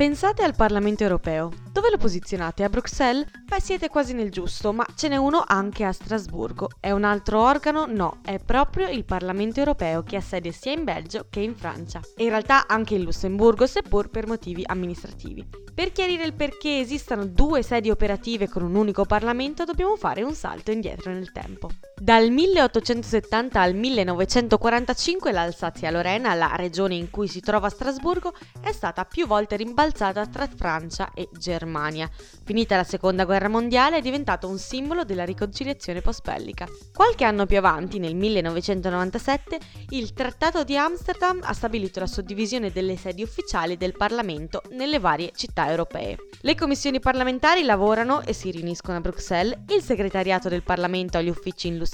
Pensate al Parlamento europeo. Dove lo posizionate? A Bruxelles? Beh, siete quasi nel giusto, ma ce n'è uno anche a Strasburgo. È un altro organo? No, è proprio il Parlamento europeo che ha sede sia in Belgio che in Francia. E in realtà anche in Lussemburgo, seppur per motivi amministrativi. Per chiarire il perché esistano due sedi operative con un unico Parlamento, dobbiamo fare un salto indietro nel tempo. Dal 1870 al 1945 l'Alsazia-Lorena, la regione in cui si trova Strasburgo, è stata più volte rimbalzata tra Francia e Germania. Finita la seconda guerra mondiale è diventato un simbolo della riconciliazione post-bellica. Qualche anno più avanti, nel 1997, il Trattato di Amsterdam ha stabilito la suddivisione delle sedi ufficiali del Parlamento nelle varie città europee. Le commissioni parlamentari lavorano e si riuniscono a Bruxelles, il segretariato del Parlamento ha gli uffici in Lussemburgo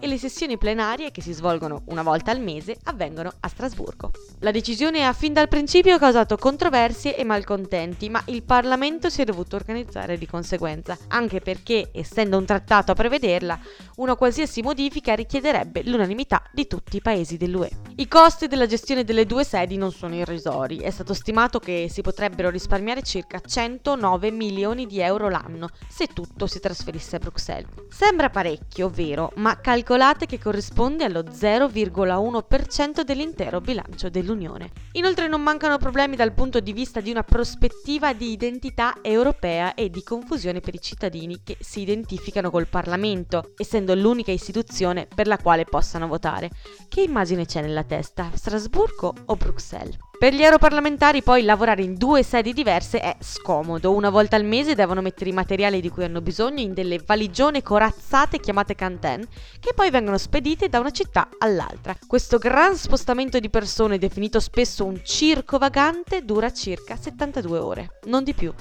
e le sessioni plenarie, che si svolgono una volta al mese, avvengono a Strasburgo. La decisione ha fin dal principio causato controversie e malcontenti, ma il Parlamento si è dovuto organizzare di conseguenza, anche perché, essendo un trattato a prevederla, una qualsiasi modifica richiederebbe l'unanimità di tutti i paesi dell'UE. I costi della gestione delle due sedi non sono irrisori, è stato stimato che si potrebbero risparmiare circa 109 milioni di euro l'anno se tutto si trasferisse a Bruxelles. Sembra parecchio, vero, ma calcolate che corrisponde allo 0,1% dell'intero bilancio dell'Unione. Inoltre non mancano problemi dal punto di vista di una prospettiva di identità europea e di confusione per i cittadini che si identificano col Parlamento, essendo l'unica istituzione per la quale possano votare. Che immagine c'è nella testa? Strasburgo o Bruxelles? Per gli europarlamentari poi lavorare in due sedi diverse è scomodo. Una volta al mese devono mettere i materiali di cui hanno bisogno in delle valigione corazzate chiamate canten, che poi vengono spedite da una città all'altra. Questo gran spostamento di persone, definito spesso un circo vagante, dura circa 72 ore, non di più.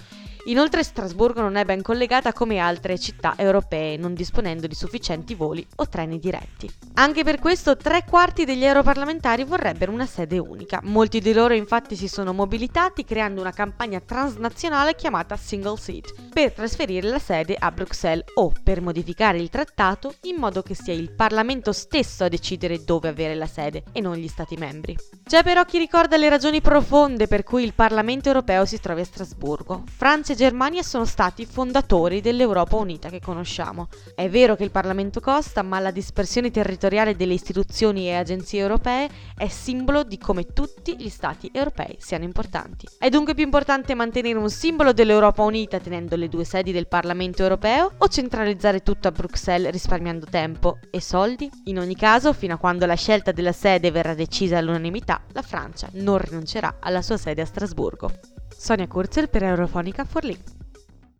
Inoltre Strasburgo non è ben collegata come altre città europee, non disponendo di sufficienti voli o treni diretti. Anche per questo tre quarti degli europarlamentari vorrebbero una sede unica. Molti di loro infatti si sono mobilitati creando una campagna transnazionale chiamata Single Seat per trasferire la sede a Bruxelles o per modificare il trattato in modo che sia il Parlamento stesso a decidere dove avere la sede e non gli Stati membri. C'è però chi ricorda le ragioni profonde per cui il Parlamento europeo si trova a Strasburgo. Francia Francia e Germania sono stati fondatori dell'Europa unita che conosciamo. È vero che il Parlamento costa, ma la dispersione territoriale delle istituzioni e agenzie europee è simbolo di come tutti gli Stati europei siano importanti. È dunque più importante mantenere un simbolo dell'Europa unita tenendo le due sedi del Parlamento europeo o centralizzare tutto a Bruxelles risparmiando tempo e soldi? In ogni caso, fino a quando la scelta della sede verrà decisa all'unanimità, la Francia non rinuncerà alla sua sede a Strasburgo. Sonia Kurzel per Eurofonica Forlì.